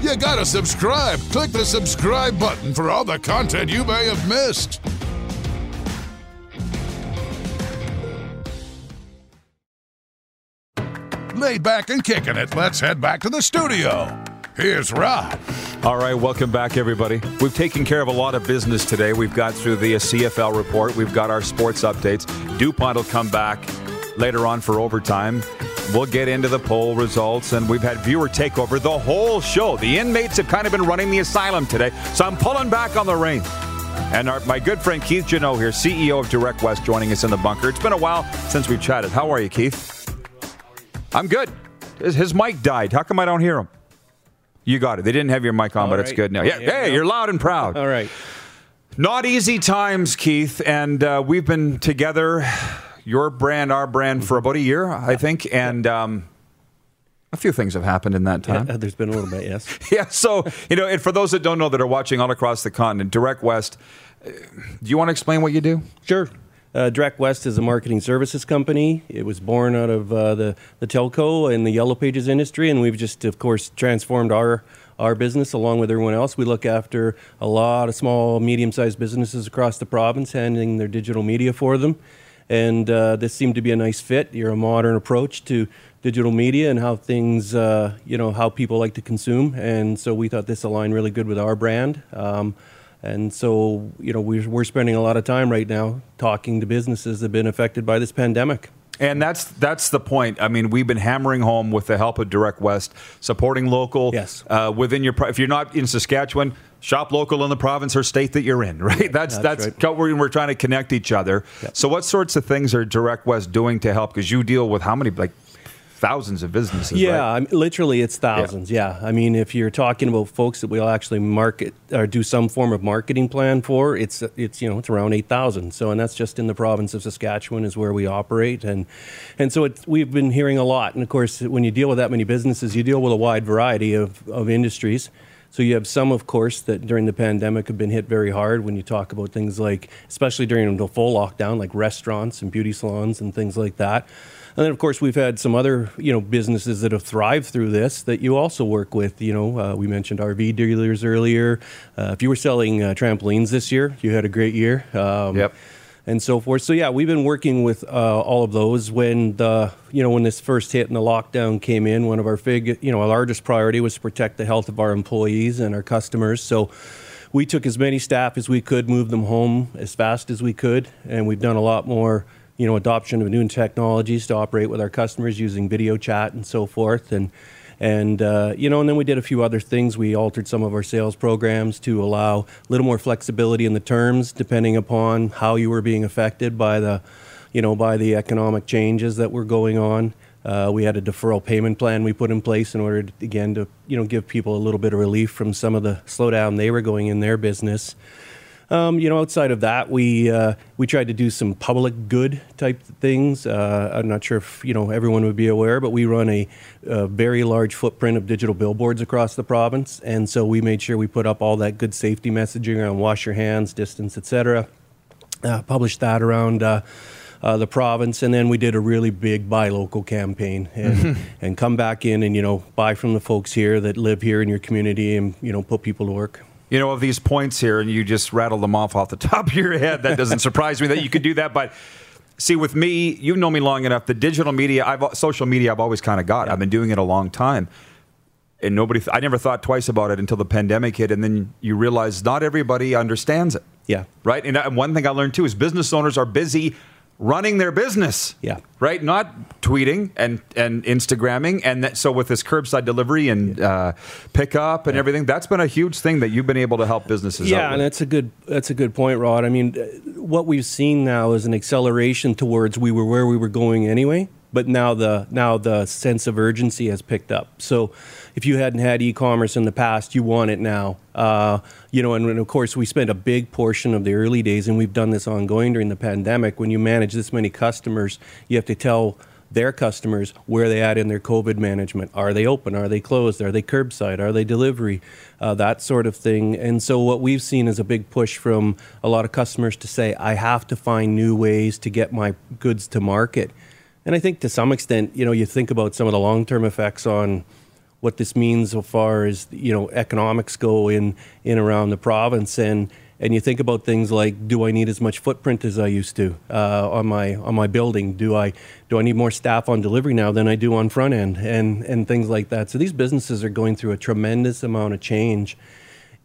S1: You gotta subscribe. Click the subscribe button for all the content you may have missed. Laid back and kicking it, let's head back to the studio. Here's Rod.
S2: All right, welcome back, everybody. We've taken care of a lot of business today. We've got through the CFL report, we've got our sports updates. DuPont will come back later on for overtime. We'll get into the poll results, and we've had viewer takeover the whole show. The inmates have kind of been running the asylum today, so I'm pulling back on the reins. And our, my good friend Keith Jeannot here, CEO of Direct West, joining us in the bunker. It's been a while since we've chatted. How are you, Keith? I'm good. His, his mic died. How come I don't hear him? You got it. They didn't have your mic on,
S5: All
S2: but it's good now. Yeah,
S5: Yeah,
S2: hey,
S5: no.
S2: you're loud and proud.
S5: All right.
S2: Not easy times, Keith, and uh, we've been together, your brand, our brand, for about a year, I think, and um, a few things have happened in that time.
S5: Uh, There's been a little bit, yes.
S2: Yeah, so you know, and for those that don't know that are watching all across the continent, Direct West, uh, do you want to explain what you do?
S5: Sure. Uh, Direct West is a marketing services company. It was born out of uh, the, the telco and the Yellow Pages industry, and we've just, of course, transformed our our business along with everyone else. We look after a lot of small, medium-sized businesses across the province, handling their digital media for them. And uh, this seemed to be a nice fit. You're a modern approach to digital media and how things, uh, you know, how people like to consume. And so we thought this aligned really good with our brand. Um, and so, you know, we're, we're spending a lot of time right now talking to businesses that have been affected by this pandemic.
S2: And that's that's the point. I mean, we've been hammering home with the help of Direct West, supporting local.
S5: Yes.
S2: Uh, within your, if you're not in Saskatchewan, shop local in the province or state that you're in. Right. That's that's,
S5: That's right.
S2: we're, we're trying to connect each other. So, what sorts of things are Direct West doing to help? Because you deal with how many like thousands of businesses.
S5: Yeah,
S2: right?
S5: I mean, literally, it's thousands. Yeah. I mean, if you're talking about folks that we'll actually market or do some form of marketing plan for, it's it's you know it's around eight thousand. So, and that's just in the province of Saskatchewan is where we operate, and and so it, we've been hearing a lot. And of course, when you deal with that many businesses, you deal with a wide variety of of industries. So you have some, of course, that during the pandemic have been hit very hard. When you talk about things like, especially during the full lockdown, like restaurants and beauty salons and things like that. And then, of course, we've had some other, you know, businesses that have thrived through this that you also work with. You know, uh, we mentioned RV dealers earlier. Uh, if you were selling uh, trampolines this year, you had a great year. Um,
S2: Yep.
S5: And so forth. So yeah, we've been working with uh, all of those. When the, you know, when this first hit and the lockdown came in, one of our big, you know, our largest priority was to protect the health of our employees and our customers. So we took as many staff as we could, moved them home as fast as we could, and we've done a lot more, you know, adoption of new technologies to operate with our customers using video chat and so forth. And and uh, you know, and then we did a few other things. We altered some of our sales programs to allow a little more flexibility in the terms, depending upon how you were being affected by the, you know, by the economic changes that were going on. Uh, we had a deferral payment plan we put in place in order, to, again, to you know give people a little bit of relief from some of the slowdown they were going in their business. Um, you know, outside of that, we uh, we tried to do some public good type things. Uh, I'm not sure if you know everyone would be aware, but we run a, a very large footprint of digital billboards across the province, and so we made sure we put up all that good safety messaging around wash your hands, distance, etc. Uh, published that around. Uh, uh, the province, and then we did a really big buy local campaign, and and come back in and you know buy from the folks here that live here in your community, and you know put people to work.
S2: You know, of these points here, and you just rattled them off off the top of your head. That doesn't surprise me that you could do that, but. See, with me, you know me long enough. The digital media, I've social media, I've always kind of got. Yeah. I've been doing it a long time, and nobody. I never thought twice about it until the pandemic hit, and then you realize not everybody understands it.
S5: Yeah.
S2: Right. And uh, one thing I learned too is business owners are busy running their business.
S5: Yeah.
S2: Right? Not tweeting and, and Instagramming. And that, so with this curbside delivery and uh, pickup and yeah. everything, that's been a huge thing that you've been able to help businesses
S5: Yeah, and that's a good that's a good point, Rod. I mean, what we've seen now is an acceleration towards we were where we were going anyway but now the now the sense of urgency has picked up. So, if you hadn't had e-commerce in the past, you want it now. Uh, you know, and, and, of course, we spent a big portion of the early days, and we've done this ongoing during the pandemic. When you manage this many customers, you have to tell their customers where they at in their COVID management. Are they open? Are they closed? Are they curbside? Are they delivery? Uh, that sort of thing. And so what we've seen is a big push from a lot of customers to say, I have to find new ways to get my goods to market. And I think to some extent, you know, you think about some of the long term effects on what this means so far as you know economics go in in around the province and and you think about things like do I need as much footprint as I used to uh, on my on my building do I do I need more staff on delivery now than I do on front end and and things like that so these businesses are going through a tremendous amount of change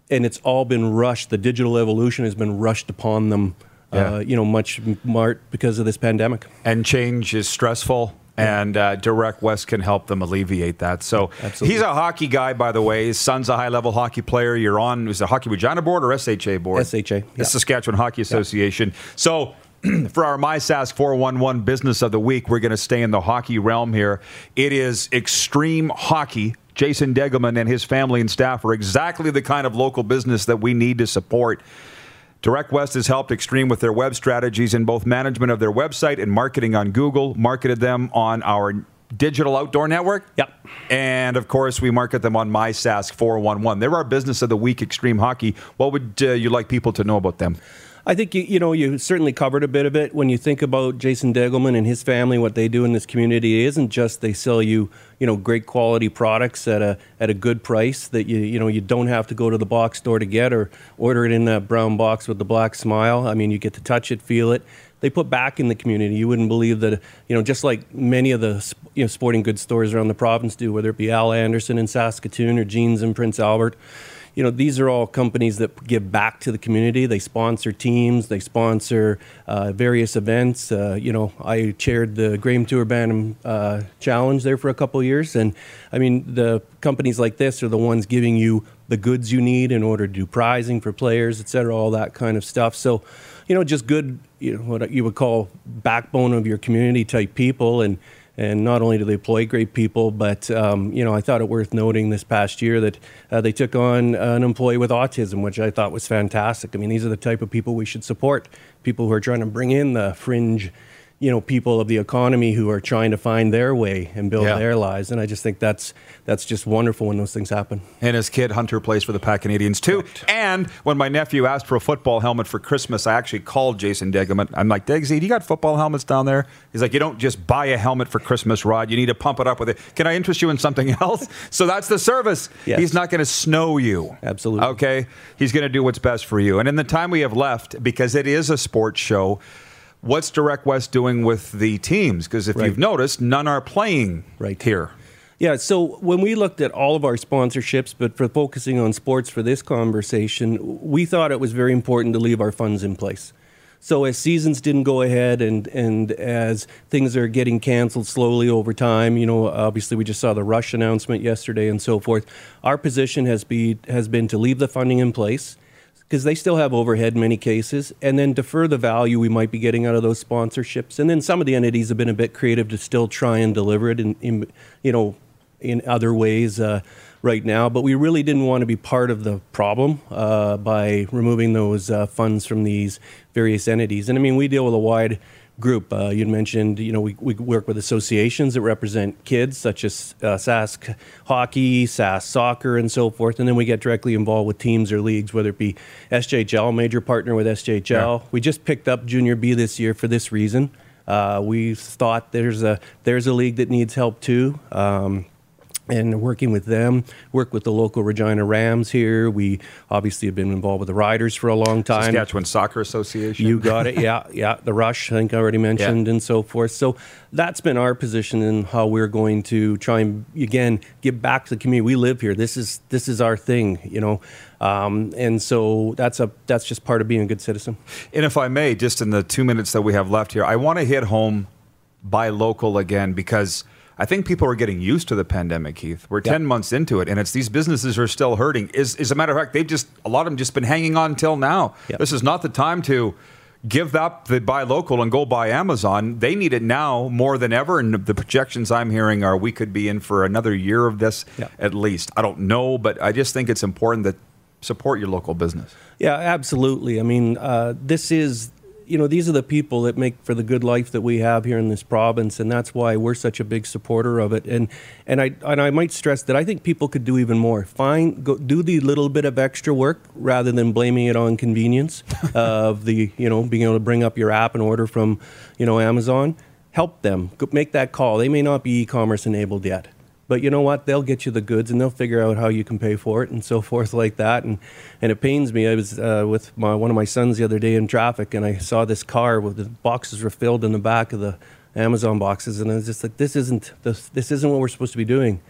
S5: and it's all been rushed the digital evolution has been rushed upon them yeah. uh, you know, much smart because of this pandemic.
S2: And change is stressful. And uh, Direct West can help them alleviate that. So Absolutely. he's a hockey guy, by the way. His son's a high level hockey player. You're on, is it Hockey Regina board or SHA board?
S5: SHA. Yeah.
S2: The Saskatchewan Hockey Association. Yeah. So for our MySask 411 business of the week, we're going to stay in the hockey realm here. It is extreme hockey. Jason Degelman and his family and staff are exactly the kind of local business that we need to support. Direct West has helped Extreme with their web strategies in both management of their website and marketing on Google, marketed them on our digital outdoor network.
S5: Yep.
S2: And of course, we market them on MySask 411. They're our business of the week, Extreme Hockey. What would uh, you like people to know about them?
S5: I think you, you know you certainly covered a bit of it when you think about Jason Degelman and his family. What they do in this community it isn't just they sell you you know great quality products at a at a good price that you you know you don't have to go to the box store to get or order it in that brown box with the black smile. I mean, you get to touch it, feel it. They put back in the community. You wouldn't believe that you know just like many of the you know sporting goods stores around the province do, whether it be Al Anderson in Saskatoon or Jeans in Prince Albert you know, these are all companies that give back to the community. They sponsor teams, they sponsor uh, various events. Uh, you know, I chaired the Graham Tour Bantam uh, Challenge there for a couple years, and I mean, the companies like this are the ones giving you the goods you need in order to do prizing for players, et cetera, all that kind of stuff. So, you know, just good, you know, what you would call backbone of your community type people, and and not only do they employ great people, but um, you know, I thought it worth noting this past year that uh, they took on an employee with autism, which I thought was fantastic. I mean, these are the type of people we should support. People who are trying to bring in the fringe you know people of the economy who are trying to find their way and build yeah. their lives. And i just think that's that's just wonderful when those things happen.
S2: And his kid hunter plays for the Pat Canadians too and when my nephew asked for a football helmet for christmas i actually called jason degelman. I'm like degsy do you got football helmets down there? He's like you don't just buy a helmet for christmas rod. You need to pump it up with it. Can i interest you in something else? So that's the service. Yes. he's not going to snow you.
S5: Absolutely.
S2: Okay? He's going to do what's best for you. And in the time we have left because it is a sports show what's Direct West doing with the teams? Because if right. you've noticed, none are playing right here.
S5: Yeah, so when we looked at all of our sponsorships, but for focusing on sports for this conversation, we thought it was very important to leave our funds in place. So as seasons didn't go ahead and, and as things are getting canceled slowly over time, you know, obviously we just saw the Rush announcement yesterday and so forth. Our position has be has been to leave the funding in place because they still have overhead in many cases, and then defer the value we might be getting out of those sponsorships. And then some of the entities have been a bit creative to still try and deliver it in, in you know, in other ways uh, right now. But we really didn't want to be part of the problem uh, by removing those uh, funds from these various entities. And I mean, we deal with a wide group. Uh, you mentioned, you know, we, we work with associations that represent kids, such as uh, Sask Hockey, Sask Soccer, and so forth. And then we get directly involved with teams or leagues, whether it be SJHL, major partner with SJHL. Yeah. We just picked up Junior B this year for this reason. Uh, we thought there's a there's a league that needs help too. Um, and working with them, work with the local Regina Rams here. We obviously have been involved with the Riders for a long time.
S2: Saskatchewan Soccer Association.
S5: You got it. Yeah, yeah. The Rush, I think I already mentioned,
S2: Yeah.
S5: and so forth. So that's been our position in how we're going to try and again give back to the community. We live here. This is this is our thing, you know. Um, and so that's a that's just part of being a good citizen.
S2: And if I may, just in the two minutes that we have left here, I want to hit home buy local again because I think people are getting used to the pandemic, Keith. We're 10 months into it, and it's these businesses are still hurting. Is, as a matter of fact, they've just, a lot of them just been hanging on until now.
S5: Yep.
S2: This is not the time to give up the buy local and go buy Amazon. They need it now more than ever, and the projections I'm hearing are we could be in for another year of this
S5: Yep.
S2: at least. I don't know, but I just think it's important that support your local business.
S5: Yeah, absolutely. I mean, uh, this is, you know, these are the people that make for the good life that we have here in this province, and that's why we're such a big supporter of it. And and I and I might stress that I think people could do even more. Find go do the little bit of extra work rather than blaming it on convenience of the you know being able to bring up your app and order from you know Amazon. Help them Go make that call. They may not be e-commerce enabled yet. But you know what? They'll get you the goods, and they'll figure out how you can pay for it, and so forth like that. And and it pains me. I was uh, with my, one of my sons the other day in traffic, and I saw this car with the boxes were filled in the back of the Amazon boxes, and I was just like, this isn't this, this isn't what we're supposed to be doing.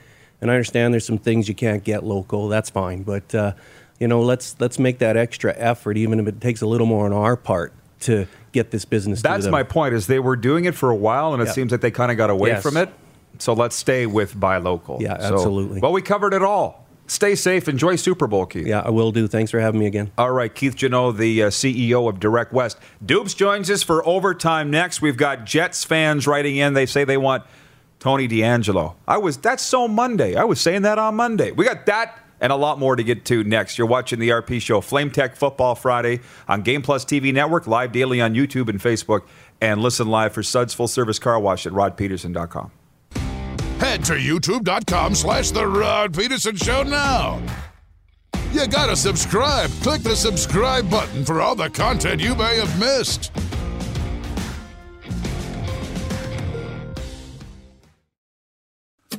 S5: And I understand there's some things you can't get local. That's fine, but uh, you know, let's let's make that extra effort, even if it takes a little more on our part to get this business.
S2: That's my point. Is they were doing it for a while, and it
S5: Yeah.
S2: seems like they kind of got away
S5: Yes.
S2: from it. So let's stay with buy local.
S5: Yeah,
S2: So-
S5: absolutely.
S2: well, we covered it all. Stay safe. Enjoy Super Bowl, Keith.
S5: Yeah, I will do. Thanks for having me again.
S2: All right, Keith Jeannot, the uh, CEO of Direct West. Dupes joins us for overtime next. We've got Jets fans writing in. They say they want Tony DeAngelo. I was that's so Monday. I was saying that on Monday. We got that and a lot more to get to next. You're watching the RP show, Flame Tech Football Friday on Game Plus TV Network, live daily on YouTube and Facebook, and listen live for Suds Full Service Car Wash at rodpeterson.com.
S1: Head to youtube.com slash The Rod Peterson Show now. You gotta subscribe. Click the subscribe button for all the content you may have missed.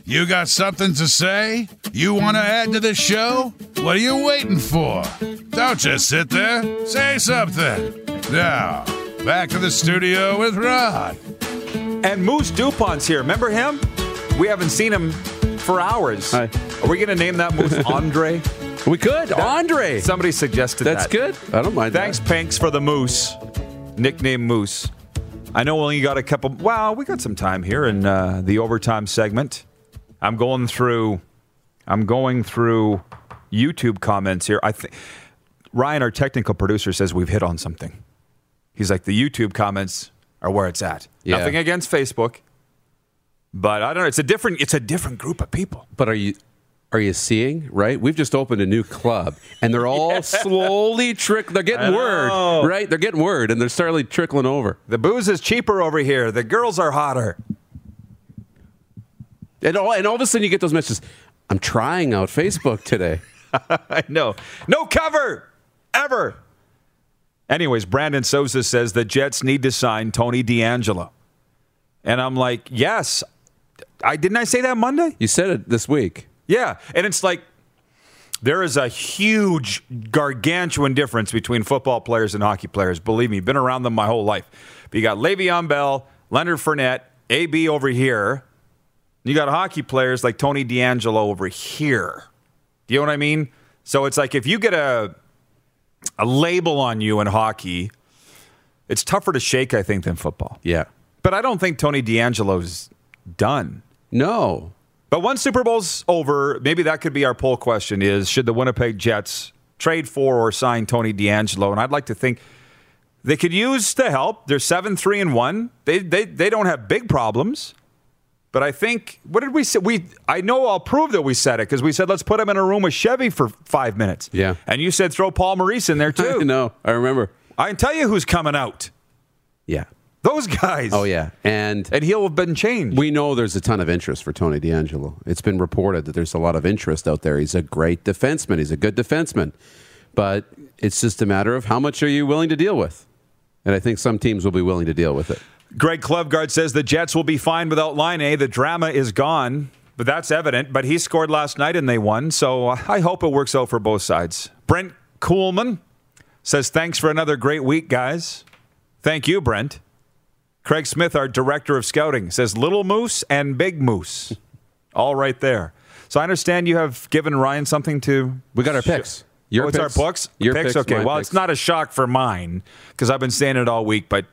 S1: You got something to say? You want to add to the show? What are you waiting for? Don't just sit there. Say something. Now, back to the studio with Rod.
S2: And Moose DuPont's here. Remember him? We haven't seen him for hours.
S6: Hi.
S2: Are we going to name that Moose Andre?
S6: We could. Andre.
S2: Somebody suggested
S6: That's
S2: that.
S6: good. I don't mind
S2: Thanks,
S6: that.
S2: Pinks, for the Moose. Nickname Moose. I know we only got a couple. Wow, we got some time here in uh, the overtime segment. I'm going through. I'm going through YouTube comments here. I think Ryan, our technical producer, says we've hit on something. He's like the YouTube comments are where it's at.
S6: Yeah.
S2: Nothing against Facebook, but I don't know. It's a different. It's a different group of people.
S6: But are you are you seeing, right? We've just opened a new club and they're all slowly trick they're getting
S2: know.
S6: word. Right? They're getting word and they're slowly trickling over.
S2: The booze is cheaper over here. The girls are hotter.
S6: And all and all of a sudden you get those messages. I'm trying out Facebook today.
S2: I know. No cover ever. Anyways, Brandon Sosa says the Jets need to sign Tony DeAngelo. And I'm like, yes. I didn't I say that Monday?
S6: You said it this week.
S2: Yeah. And it's like there is a huge gargantuan difference between football players and hockey players. Believe me, been around them my whole life. But you got Le'Veon Bell, Leonard Fournette, AB over here. You got hockey players like Tony DeAngelo over here. Do you know what I mean? So it's like if you get a a label on you in hockey, it's tougher to shake, I think, than football.
S6: Yeah.
S2: But I don't think Tony DeAngelo's done.
S6: No.
S2: But once Super Bowl's over, maybe that could be our poll question is should the Winnipeg Jets trade for or sign Tony DeAngelo? And I'd like to think they could use the help. They're 7 3 and 1. They, they, they don't have big problems. But I think, what did we say? We, I know I'll prove that we said it because we said let's put him in a room with Chevy for five minutes.
S6: Yeah.
S2: And you said throw Paul Maurice in there too.
S6: no, I remember.
S2: I can tell you who's coming out.
S6: Yeah.
S2: Those guys.
S6: Oh yeah. And
S2: And he'll have been changed.
S6: we know there's a ton of interest for Tony DeAngelo. It's been reported that there's a lot of interest out there. He's a great defenseman. He's a good defenseman. But it's just a matter of how much are you willing to deal with? And I think some teams will be willing to deal with it.
S2: Greg Klevgard says the Jets will be fine without Laine. The drama is gone. But that's evident. But he scored last night and they won. So I hope it works out for both sides. Brent Coolman says, Thanks for another great week, guys. Thank you, Brent. Craig Smith, our director of scouting, says Little Moose and Big Moose. All right there. So I understand you have given Ryan something to.
S6: We got our picks. Your
S2: oh, it's
S6: picks.
S2: our books?
S6: Your
S2: picks?
S6: picks,
S2: Okay. Well,
S6: picks.
S2: it's not a shock for mine because I've been saying it all week, but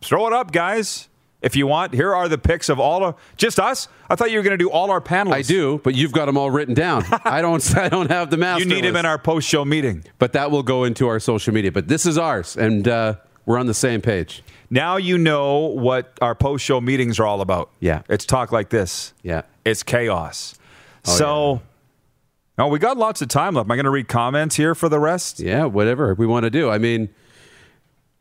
S2: throw it up, guys. If you want, here are the picks of all of just us. I thought you were going to do all our panelists.
S6: I do, but you've got them all written down. I don't. I don't have the master.
S2: You need him
S6: list.
S2: in our post-show meeting.
S6: but that will go into our social media. But this is ours, and uh, we're on the same page.
S2: Now you know what our post-show meetings are all about.
S6: Yeah.
S2: it's talk like this.
S6: Yeah.
S2: It's chaos. so, oh, we got lots of time left. Am I going to read comments here for the rest?
S6: Yeah, whatever we want to do. I mean,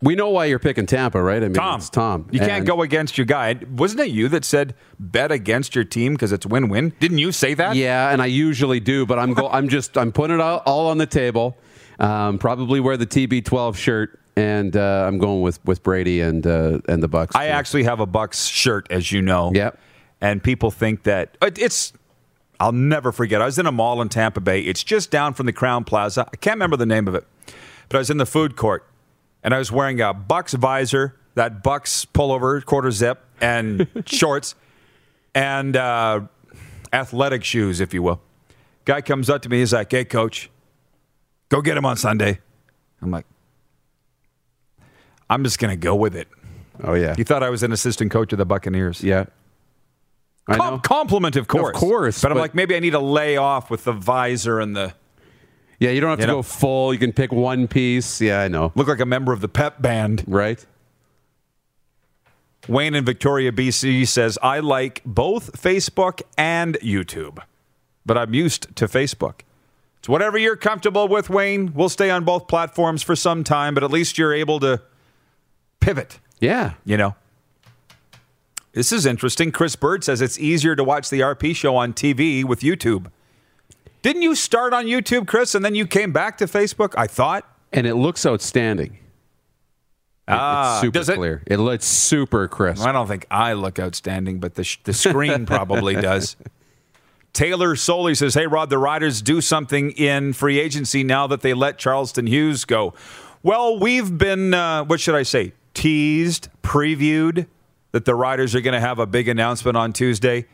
S6: we know why you're picking Tampa, right? I mean,
S2: Tom,
S6: it's Tom.
S2: You can't go against your guy. Wasn't it you that said bet against your team because it's win-win? Didn't you say that?
S6: Yeah, and I usually do, but I'm go- I'm just I'm putting it all, all on the table. Um, probably wear the TB12 shirt, and uh, I'm going with with Brady and uh, and the Bucs.
S2: I actually have a Bucs shirt, as you know.
S6: Yep.
S2: And people think that it's. I'll never forget. I was in a mall in Tampa Bay. It's just down from the Crowne Plaza. I can't remember the name of it, but I was in the food court, and I was wearing a Bucs visor, that Bucs pullover, quarter zip, and shorts, and uh, athletic shoes, if you will. Guy comes up to me. He's like, "Hey, coach, go get him on Sunday." I'm like, "I'm just gonna go with it."
S6: Oh yeah,
S2: You thought I was an assistant coach of the Buccaneers.
S6: yeah. I
S2: Com-
S6: know.
S2: compliment, of course.
S6: course,
S2: But I'm like, maybe I need to lay off with the visor and the
S6: Yeah, you don't have
S2: You
S6: to
S2: know?
S6: go full. You can pick one piece. Yeah, I know.
S2: look like a member of the pep band.
S6: Right?
S2: Wayne in Victoria, BC says, I like both Facebook and YouTube, but I'm used to Facebook. It's whatever you're comfortable with, Wayne. We'll stay on both platforms for some time, but at least you're able to pivot,
S6: Yeah.
S2: you know? This is interesting. Chris Bird says it's easier to watch the RP show on TV with YouTube. Didn't you start on YouTube, Chris, and then you came back to Facebook? I thought.
S6: And it looks outstanding. It-
S2: Ah,
S6: it's super
S2: does it?
S6: clear. It looks super crisp.
S2: I don't think I look outstanding, but the, sh- the screen probably does. Taylor Soley says, Hey, Rod, the Riders do something in free agency now that they let Charleston Hughes go. Well, we've been, uh, what should I say, teased, previewed that the Riders are going to have a big announcement on Tuesday.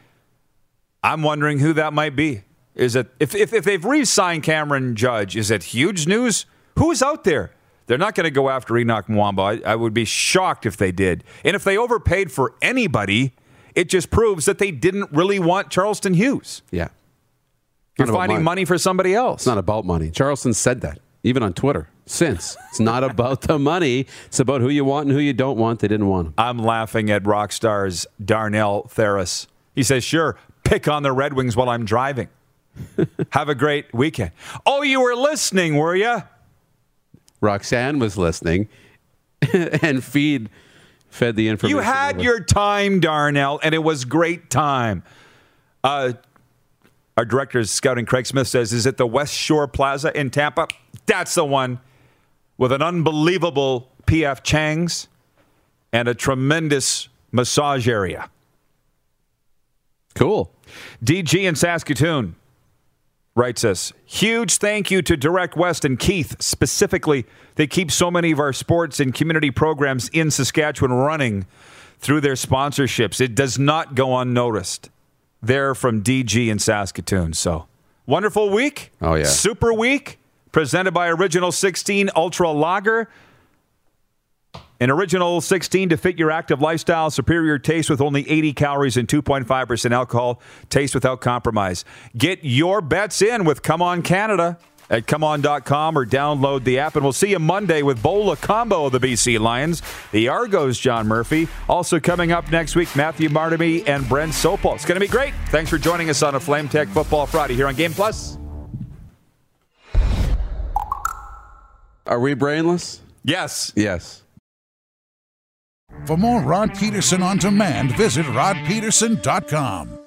S2: I'm wondering who that might be. Is it, if, if, if they've re signed Cameron Judge, is it huge news? Who's out there? They're not going to go after Enoch Mwamba. I, I would be shocked if they did. And if they overpaid for anybody, it just proves that they didn't really want Charleston Hughes.
S6: Yeah.
S2: You're finding
S6: money.
S2: money for somebody else.
S6: It's not about money. Charleston said that, even on Twitter, since. It's not about the money. It's about who you want and who you don't want. They didn't want him.
S2: I'm laughing at rock stars Darnell Theris. He says, Sure, pick on the Red Wings while I'm driving. Have a great weekend. Oh, you were listening, were you?
S6: Roxanne was listening and feed fed the information.
S2: You had
S6: over.
S2: your time, Darnell, and it was great time. Uh, our director of scouting, Craig Smith, says, Is it the West Shore Plaza in Tampa? That's the one with an unbelievable PF Chang's and a tremendous massage area.
S6: cool.
S2: DG in Saskatoon writes us huge thank you to Direct West and Keith specifically. They keep so many of our sports and community programs in Saskatchewan running through their sponsorships. It does not go unnoticed. They're from DG in Saskatoon. So wonderful week.
S6: Oh, yeah.
S2: Super week presented by Original 16 Ultra Lager. An original 16 to fit your active lifestyle, superior taste with only 80 calories and 2.5% alcohol, taste without compromise. Get your bets in with Come On Canada at comeon.com or download the app. And we'll see you Monday with Bola Combo of the BC Lions, the Argos, John Murphy. Also coming up next week, Matthew Martamy and Brent Sopel. It's going to be great. Thanks for joining us on a Flame Tech Football Friday here on Game Plus.
S6: Are we brainless?
S2: Yes.
S6: Yes.
S1: For more Rod Peterson on demand, visit rodpeterson.com.